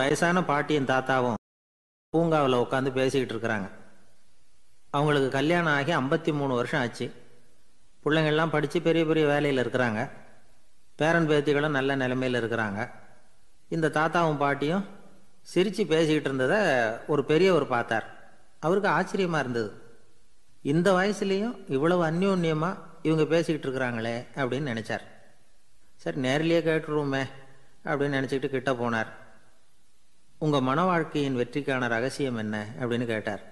வயசான பாட்டியும் தாத்தாவும் பூங்காவில் உட்காந்து பேசிக்கிட்டு இருக்கிறாங்க. அவங்களுக்கு கல்யாணம் ஆகி ஐம்பத்தி மூணு வருஷம் ஆச்சு. பிள்ளைங்கள்லாம் படித்து பெரிய பெரிய வேலையில் இருக்கிறாங்க. பேரன் பேத்திகளும் நல்ல நிலைமையில் இருக்கிறாங்க. இந்த தாத்தாவும் பாட்டியும் சிரித்து பேசிக்கிட்டு இருந்ததை ஒரு பெரியவர் பார்த்தார். அவருக்கு ஆச்சரியமாக இருந்தது. இந்த வயசுலேயும் இவ்வளவு அந்யோன்யமாக இவங்க பேசிக்கிட்டு இருக்கிறாங்களே அப்படின்னு நினச்சார். சரி நேரிலேயே கேட்டுருவோமே அப்படின்னு நினச்சிக்கிட்டு கிட்ட போனார். உங்கள் மன வாழ்க்கையின் வெற்றிக்கான ரகசியம் என்ன அப்படின்னு கேட்டார்.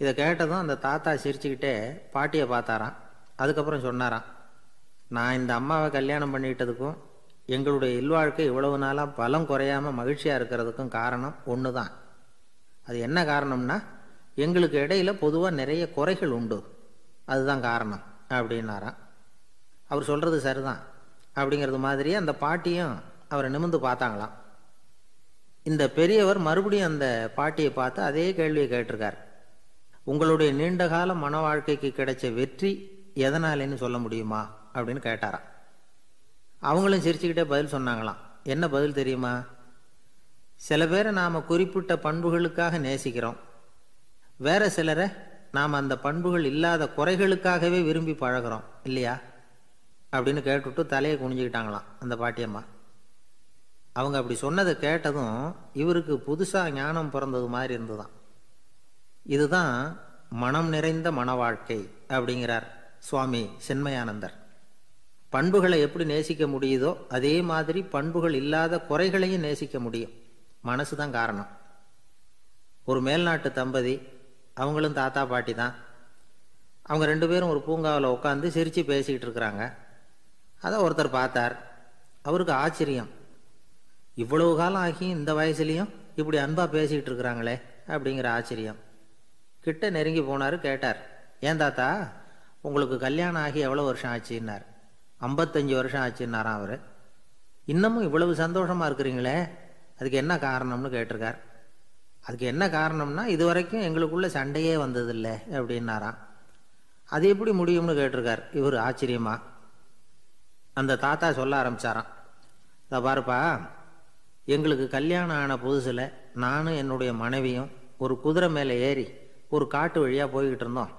இதை கேட்டதும் அந்த தாத்தா சிரிச்சுக்கிட்டே பாட்டியை பார்த்தாராம். அதுக்கப்புறம் சொன்னாராம் நான் இந்த அம்மாவை கல்யாணம் பண்ணிக்கிட்டதுக்கும் எங்களுடைய இல்வாழ்க்கை இவ்வளவு நாளாக பலம் குறையாமல் மகிழ்ச்சியாக இருக்கிறதுக்கும் காரணம் ஒன்று தான் அது என்ன காரணம்னா எங்களுக்கு இடையில பொதுவாக நிறைய குறைகள் உண்டு. அதுதான் காரணம் அப்படின்னாராம். அவர் சொல்கிறது சரிதான் அப்படிங்கிறது மாதிரியே அந்த பாட்டியும் அவரை நிமிந்து பார்த்தாங்களாம். இந்த பெரியவர் மறுபடியும் அந்த பாட்டியை பார்த்து அதே கேள்வியை கேட்டிருக்கார். உங்களுடைய நீண்டகால மன வாழ்க்கைக்கு கிடைச்ச வெற்றி எதனாலேன்னு சொல்ல முடியுமா? அப்படின்னு கேட்டாராம். அவங்களும் சிரிச்சுக்கிட்டே பதில் சொன்னாங்களாம். என்ன பதில் தெரியுமா? சில பேரை நாம் குறிப்பிட்ட பண்புகளுக்காக நேசிக்கிறோம். வேற சிலரை நாம் அந்த பண்புகள் இல்லாத குறைகளுக்காகவே விரும்பி பழகிறோம் இல்லையா? அப்படின்னு கேட்டுவிட்டு தலையை குனிஞ்சுக்கிட்டாங்களாம் அந்த பாட்டியம்மா. அவங்க அப்படி சொன்னதை கேட்டதும் இவருக்கு புதுசாக ஞானம் பிறந்தது மாதிரி இருந்துதான் இதுதான் மனம் நிறைந்த மன வாழ்க்கை அப்படிங்கிறார் சுவாமி சென்மயானந்தர். பண்புகளை எப்படி நேசிக்க முடியுதோ அதே மாதிரி பண்புகள் இல்லாத குறைகளையும் நேசிக்க முடியும். மனசு தான் காரணம். ஒரு மேல்நாட்டு தம்பதி அவங்களும் தாத்தா பாட்டி தான். அவங்க ரெண்டு பேரும் ஒரு பூங்காவில் உட்காந்து சிரித்து பேசிக்கிட்டு இருக்கிறாங்க. அதை ஒருத்தர் பார்த்தார். அவருக்கு ஆச்சரியம். இவ்வளவு காலம் ஆகி இந்த வயசுலேயும் இப்படி அன்பாக பேசிக்கிட்டு இருக்கிறாங்களே அப்படிங்கிற ஆச்சரியம். கிட்ட நெருங்கி போனார் கேட்டார் ஏன் தாத்தா உங்களுக்கு கல்யாணம் ஆகி எவ்வளோ வருஷம் ஆச்சுன்னார்? ஐம்பத்தஞ்சு வருஷம் ஆச்சுன்னாராம் அவர். இன்னமும் இவ்வளவு சந்தோஷமாக இருக்கிறீங்களே அதுக்கு என்ன காரணம்னு கேட்டிருக்கார். அதுக்கு என்ன காரணம்னா இது வரைக்கும் எங்களுக்குள்ள சண்டையே வந்ததில்லை அப்படின்னாராம். அது எப்படி முடியும்னு கேட்டிருக்கார் இவர் ஆச்சரியமா? அந்த தாத்தா சொல்ல ஆரம்பிச்சாராம். இதை பாருப்பா எங்களுக்கு கல்யாணம் ஆன புதுசில் நானும் என்னுடைய மனைவியும் ஒரு குதிரை மேலே ஏறி ஒரு காட்டு வழியாக போய்கிட்டு இருந்தோம்.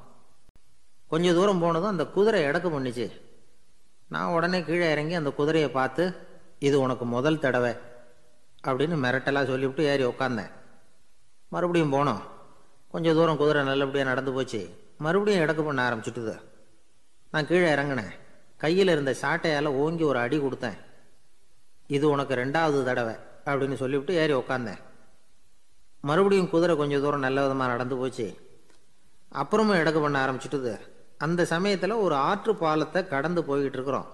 கொஞ்சம் தூரம் போனதும் அந்த குதிரை இடக்கு பண்ணிச்சு. நான் உடனே கீழே இறங்கி அந்த குதிரையை பார்த்து இது உனக்கு முதல் தடவை அப்படின்னு மிரட்டலாக சொல்லிவிட்டு ஏறி உக்காந்தேன். மறுபடியும் போனோம். கொஞ்சம் தூரம் குதிரை நல்லபடியாக நடந்து போச்சு. மறுபடியும் இடக்கு பண்ண ஆரம்பிச்சுட்டுது. நான் கீழே இறங்கினேன். கையில் இருந்த சாட்டையால் ஓங்கி ஒரு அடி கொடுத்தேன். இது உனக்கு ரெண்டாவது தடவை. அப்படின்னு சொல்லிவிட்டு ஏறி உக்காந்தேன். மறுபடியும் குதிரை கொஞ்சம் தூரம் நல்ல விதமாக நடந்து போச்சு. அப்புறமும் இடக்கு பண்ண ஆரம்பிச்சுட்டுது. அந்த சமயத்தில் ஒரு ஆற்று பாலத்தை கடந்து போய்கிட்டு இருக்கிறோம்.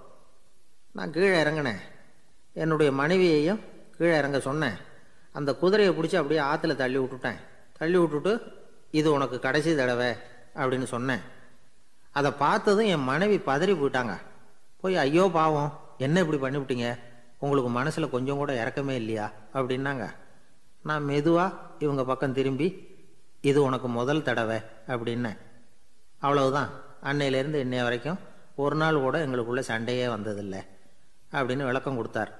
நான் கீழே இறங்கினேன். என்னுடைய மனைவியையும் கீழே இறங்க சொன்னேன். அந்த குதிரையை பிடிச்சி அப்படியே ஆற்றுல தள்ளி விட்டுட்டேன். தள்ளி விட்டுட்டு இது உனக்கு கடைசி தடவை அப்படின்னு சொன்னேன். அதை பார்த்ததும் என் மனைவி பதறி போயிட்டாங்க. போய் ஐயோ பாவம் என்ன இப்படி பண்ணிவிட்டீங்க? உங்களுக்கு மனசில் கொஞ்சம் கூட இறக்கமே இல்லையா? அப்படின்னாங்க. நான் மெதுவாக இவங்க பக்கம் திரும்பி இது உனக்கு முதல் தடவை அப்படின்னேன் அவ்வளவுதான். அன்னையிலேருந்து இன்னைய வரைக்கும் ஒரு நாள் கூட எங்களுக்குள்ள சண்டையே வந்ததில்லை அப்படின்னு விளக்கம் கொடுத்தார்.